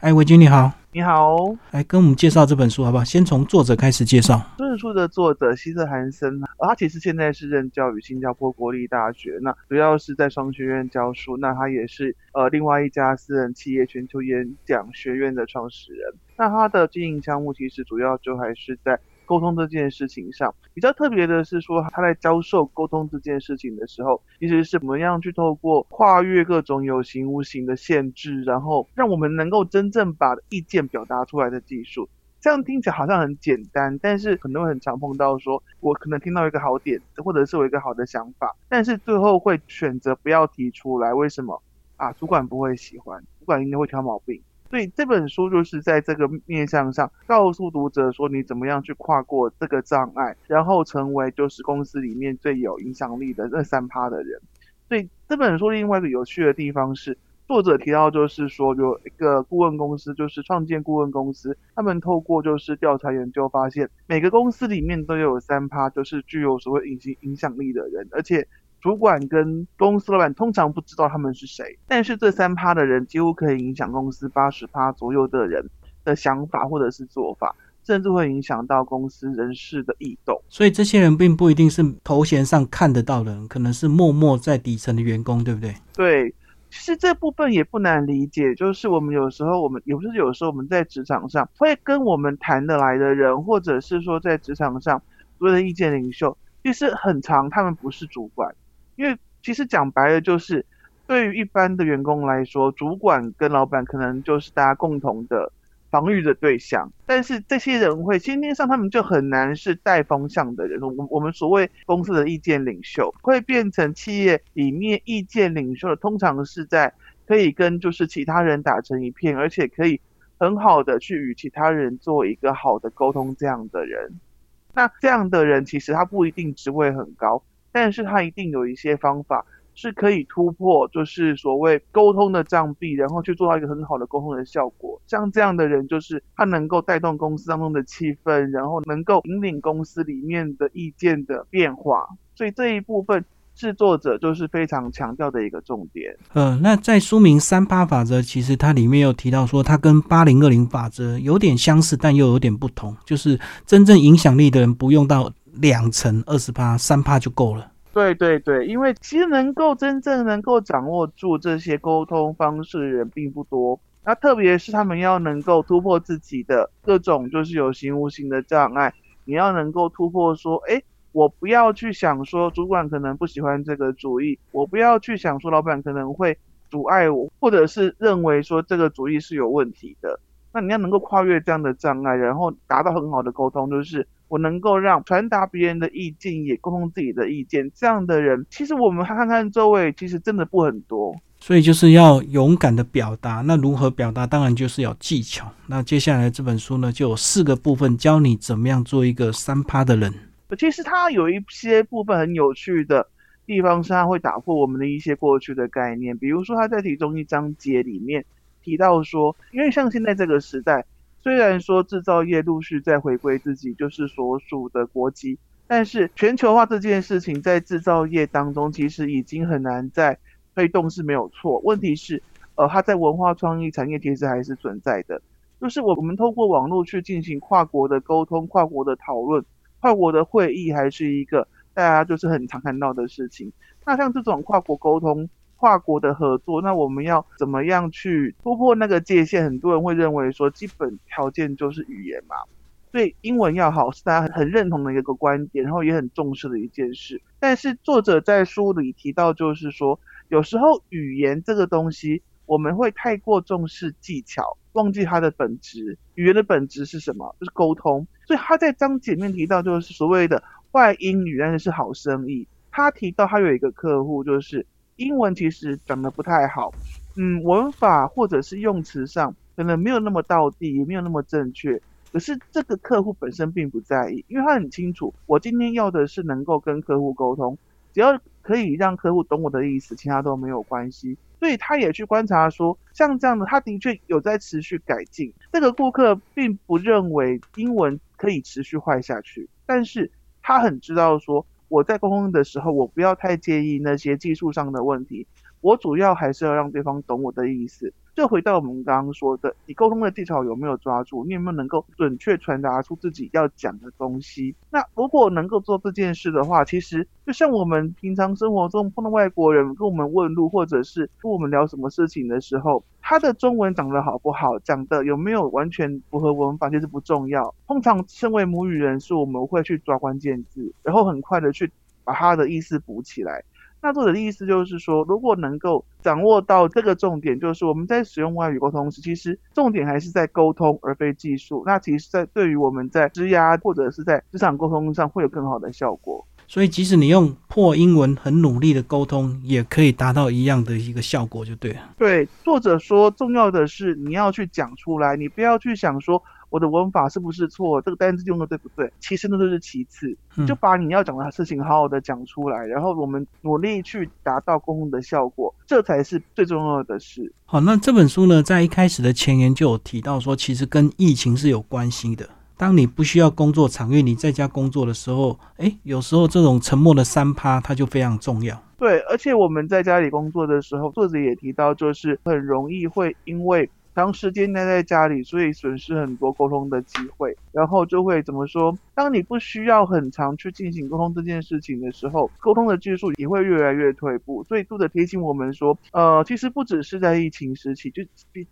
哎，伟军你好，你好，来跟我们介绍这本书好不好？先从作者开始介绍。这本书的作者希瑟韩森，他其实现在是任教于新加坡国立大学，那主要是在商学院教书。那他也是呃另外一家私人企业全球演讲学院的创始人。那他的经营项目其实主要就还是在。沟通这件事情上，比较特别的是说，他在教授沟通这件事情的时候，其实是怎么样去透过跨越各种有形无形的限制，然后让我们能够真正把意见表达出来的技术。这样听起来好像很简单，但是可能会很常碰到说，我可能听到一个好点，或者是我一个好的想法，但是最后会选择不要提出来，为什么？啊，主管不会喜欢，主管应该会挑毛病。所以这本书就是在这个面向上告诉读者说，你怎么样去跨过这个障碍，然后成为就是公司里面最有影响力的那三趴的人。所以这本书另外一个有趣的地方是，作者提到就是说有一个顾问公司，就是创建顾问公司，他们透过就是调查研究发现，每个公司里面都有三趴，就是具有所谓影形影响力的人，而且。主管跟公司老板通常不知道他们是谁，但是这三趴的人几乎可以影响公司八十趴左右的人的想法或者是做法，甚至会影响到公司人事的异动。所以这些人并不一定是头衔上看得到的人，可能是默默在底层的员工，对不对？对，其实这部分也不难理解，就是我们有时候我们也不是有时候我们在职场上会跟我们谈得来的人，或者是说在职场上所谓的意见领袖，其实很长，他们不是主管。因为其实讲白了，就是对于一般的员工来说，主管跟老板可能就是大家共同的防御的对象。但是这些人会先天上，他们就很难是带风向的人。我我们所谓公司的意见领袖，会变成企业里面意见领袖的，通常是在可以跟就是其他人打成一片，而且可以很好的去与其他人做一个好的沟通这样的人。那这样的人其实他不一定职位很高。但是他一定有一些方法是可以突破，就是所谓沟通的障壁，然后去做到一个很好的沟通的效果。像这样的人，就是他能够带动公司当中的气氛，然后能够引领公司里面的意见的变化。所以这一部分制作者就是非常强调的一个重点。呃，那在书名三八法则，其实它里面有提到说，它跟八零二零法则有点相似，但又有点不同。就是真正影响力的人不用到。两层二十趴，三趴就够了。对对对，因为其实能够真正能够掌握住这些沟通方式的人并不多。那特别是他们要能够突破自己的各种就是有形无形的障碍，你要能够突破说，哎，我不要去想说主管可能不喜欢这个主意，我不要去想说老板可能会阻碍我，或者是认为说这个主意是有问题的。那你要能够跨越这样的障碍，然后达到很好的沟通，就是。我能够让传达别人的意见，也沟通自己的意见，这样的人，其实我们看看周围，其实真的不很多。所以就是要勇敢的表达。那如何表达？当然就是要技巧。那接下来这本书呢，就有四个部分，教你怎么样做一个三趴的人。其实它有一些部分很有趣的地方，是它会打破我们的一些过去的概念。比如说，他在其中一章节里面提到说，因为像现在这个时代。虽然说制造业陆续在回归自己就是所属的国籍，但是全球化这件事情在制造业当中其实已经很难再推动是没有错。问题是，呃，它在文化创意产业其实还是存在的。就是我们通过网络去进行跨国的沟通、跨国的讨论、跨国的会议，还是一个大家就是很常看到的事情。那像这种跨国沟通，跨国的合作，那我们要怎么样去突破那个界限？很多人会认为说，基本条件就是语言嘛，所以英文要好是大家很认同的一个观点，然后也很重视的一件事。但是作者在书里提到，就是说，有时候语言这个东西，我们会太过重视技巧，忘记它的本质。语言的本质是什么？就是沟通。所以他在章节面提到，就是所谓的坏英语，但是是好生意。他提到他有一个客户，就是。英文其实讲的不太好，嗯，文法或者是用词上可能没有那么到地，也没有那么正确。可是这个客户本身并不在意，因为他很清楚，我今天要的是能够跟客户沟通，只要可以让客户懂我的意思，其他都没有关系。所以他也去观察说，像这样的，他的确有在持续改进。这个顾客并不认为英文可以持续坏下去，但是他很知道说。我在沟通的时候，我不要太介意那些技术上的问题，我主要还是要让对方懂我的意思。就回到我们刚刚说的，你沟通的技巧有没有抓住？你有没有能够准确传达出自己要讲的东西？那如果能够做这件事的话，其实就像我们平常生活中碰到外国人跟我们问路，或者是跟我们聊什么事情的时候，他的中文讲得好不好，讲的有没有完全符合文法，其实不重要。通常身为母语人士，我们会去抓关键字，然后很快的去把他的意思补起来。那作者的意思就是说，如果能够掌握到这个重点，就是我们在使用外语沟通时，其实重点还是在沟通，而非技术。那其实，在对于我们在职涯或者是在职场沟通上，会有更好的效果。所以，即使你用破英文很努力的沟通，也可以达到一样的一个效果，就对了。对，作者说，重要的是你要去讲出来，你不要去想说。我的文法是不是错？这个单词用的对不对？其实那都是其次，就把你要讲的事情好好的讲出来，然后我们努力去达到沟通的效果，这才是最重要的事。好，那这本书呢，在一开始的前言就有提到说，其实跟疫情是有关系的。当你不需要工作场域，你在家工作的时候，诶，有时候这种沉默的三趴，它就非常重要。对，而且我们在家里工作的时候，作者也提到，就是很容易会因为。长时间待在家里，所以损失很多沟通的机会，然后就会怎么说？当你不需要很长去进行沟通这件事情的时候，沟通的技术也会越来越退步。所以读者提醒我们说，呃，其实不只是在疫情时期，就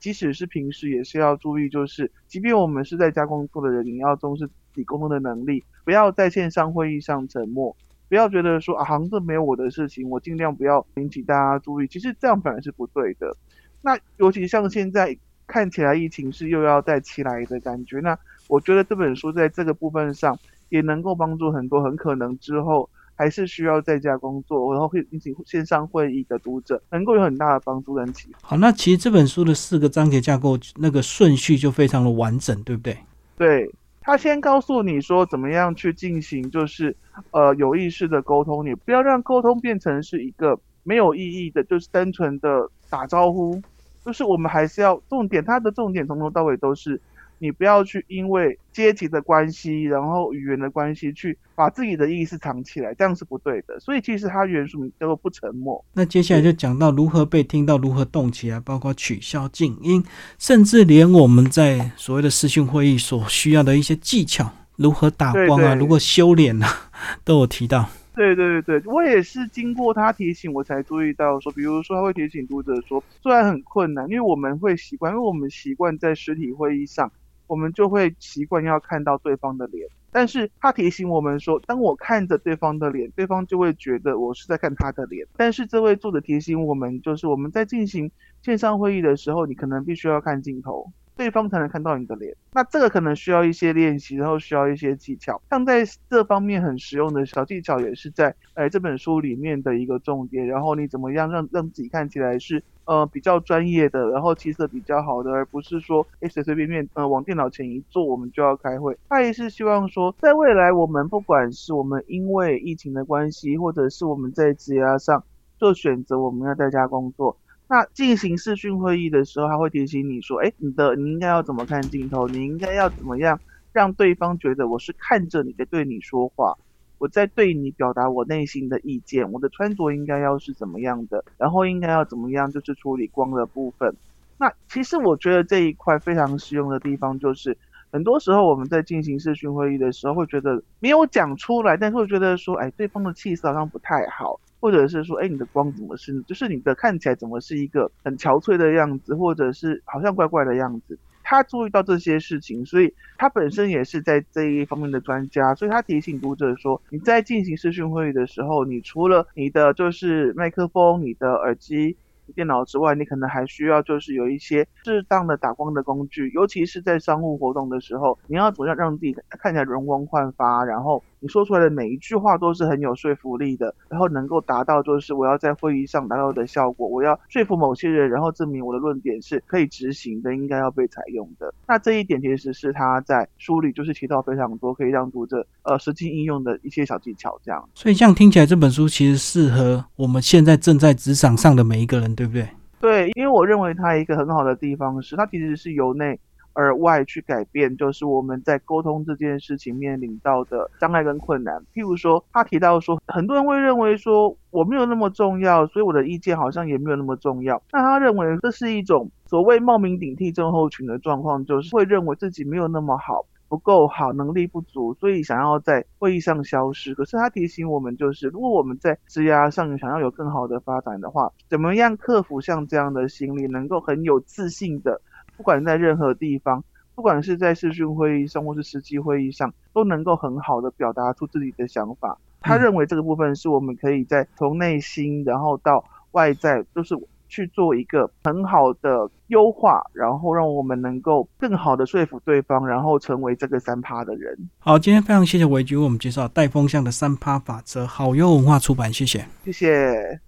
即使是平时也是要注意，就是即便我们是在家工作的人，也要重视自己沟通的能力，不要在线上会议上沉默，不要觉得说啊，好像没有我的事情，我尽量不要引起大家注意。其实这样反而是不对的。那尤其像现在。看起来疫情是又要再起来的感觉，那我觉得这本书在这个部分上也能够帮助很多很可能之后还是需要在家工作，然后会进行线上会议的读者，能够有很大的帮助跟启发。好，那其实这本书的四个章节架构那个顺序就非常的完整，对不对？对，他先告诉你说怎么样去进行，就是呃有意识的沟通，你不要让沟通变成是一个没有意义的，就是单纯的打招呼。就是我们还是要重点，它的重点从头到尾都是，你不要去因为阶级的关系，然后语言的关系去把自己的意识藏起来，这样是不对的。所以其实它原书名叫做不沉默。那接下来就讲到如何被听到，如何动起来，包括取消静音，甚至连我们在所谓的视讯会议所需要的一些技巧，如何打光啊，如何修脸啊，都有提到。对对对对，我也是经过他提醒，我才注意到说，比如说他会提醒读者说，虽然很困难，因为我们会习惯，因为我们习惯在实体会议上，我们就会习惯要看到对方的脸。但是他提醒我们说，当我看着对方的脸，对方就会觉得我是在看他的脸。但是这位作者提醒我们，就是我们在进行线上会议的时候，你可能必须要看镜头。对方才能看到你的脸，那这个可能需要一些练习，然后需要一些技巧。像在这方面很实用的小技巧，也是在哎这本书里面的一个重点。然后你怎么样让让自己看起来是呃比较专业的，然后气色比较好的，而不是说哎随随便便呃往电脑前一坐我们就要开会。他也是希望说，在未来我们不管是我们因为疫情的关系，或者是我们在职业上做选择，我们要在家工作。那进行视讯会议的时候，他会提醒你说：“哎，你的你应该要怎么看镜头？你应该要怎么样让对方觉得我是看着你在对你说话，我在对你表达我内心的意见。我的穿着应该要是怎么样的？然后应该要怎么样？就是处理光的部分。那其实我觉得这一块非常实用的地方，就是很多时候我们在进行视讯会议的时候，会觉得没有讲出来，但是会觉得说，哎，对方的气色好像不太好。”或者是说，哎，你的光怎么是，就是你的看起来怎么是一个很憔悴的样子，或者是好像怪怪的样子。他注意到这些事情，所以他本身也是在这一方面的专家，所以他提醒读者说，你在进行视讯会议的时候，你除了你的就是麦克风、你的耳机。电脑之外，你可能还需要就是有一些适当的打光的工具，尤其是在商务活动的时候，你要怎么样让自己看起来容光焕发，然后你说出来的每一句话都是很有说服力的，然后能够达到就是我要在会议上达到的效果，我要说服某些人，然后证明我的论点是可以执行的，应该要被采用的。那这一点其实是他在书里就是提到非常多可以让读者呃实际应用的一些小技巧，这样。所以这样听起来，这本书其实适合我们现在正在职场上的每一个人。对不对？对，因为我认为它一个很好的地方是，它其实是由内而外去改变，就是我们在沟通这件事情面临到的障碍跟困难。譬如说，他提到说，很多人会认为说我没有那么重要，所以我的意见好像也没有那么重要。那他认为这是一种所谓冒名顶替症候群的状况，就是会认为自己没有那么好。不够好，能力不足，所以想要在会议上消失。可是他提醒我们，就是如果我们在职涯上想要有更好的发展的话，怎么样克服像这样的心理，能够很有自信的，不管在任何地方，不管是在视讯会议上或是实际会议上，都能够很好的表达出自己的想法。他认为这个部分是我们可以在从内心，然后到外在，都是。去做一个很好的优化，然后让我们能够更好的说服对方，然后成为这个三趴的人。好，今天非常谢谢维局为我们介绍带风向的三趴法则，好优文化出版，谢谢，谢谢。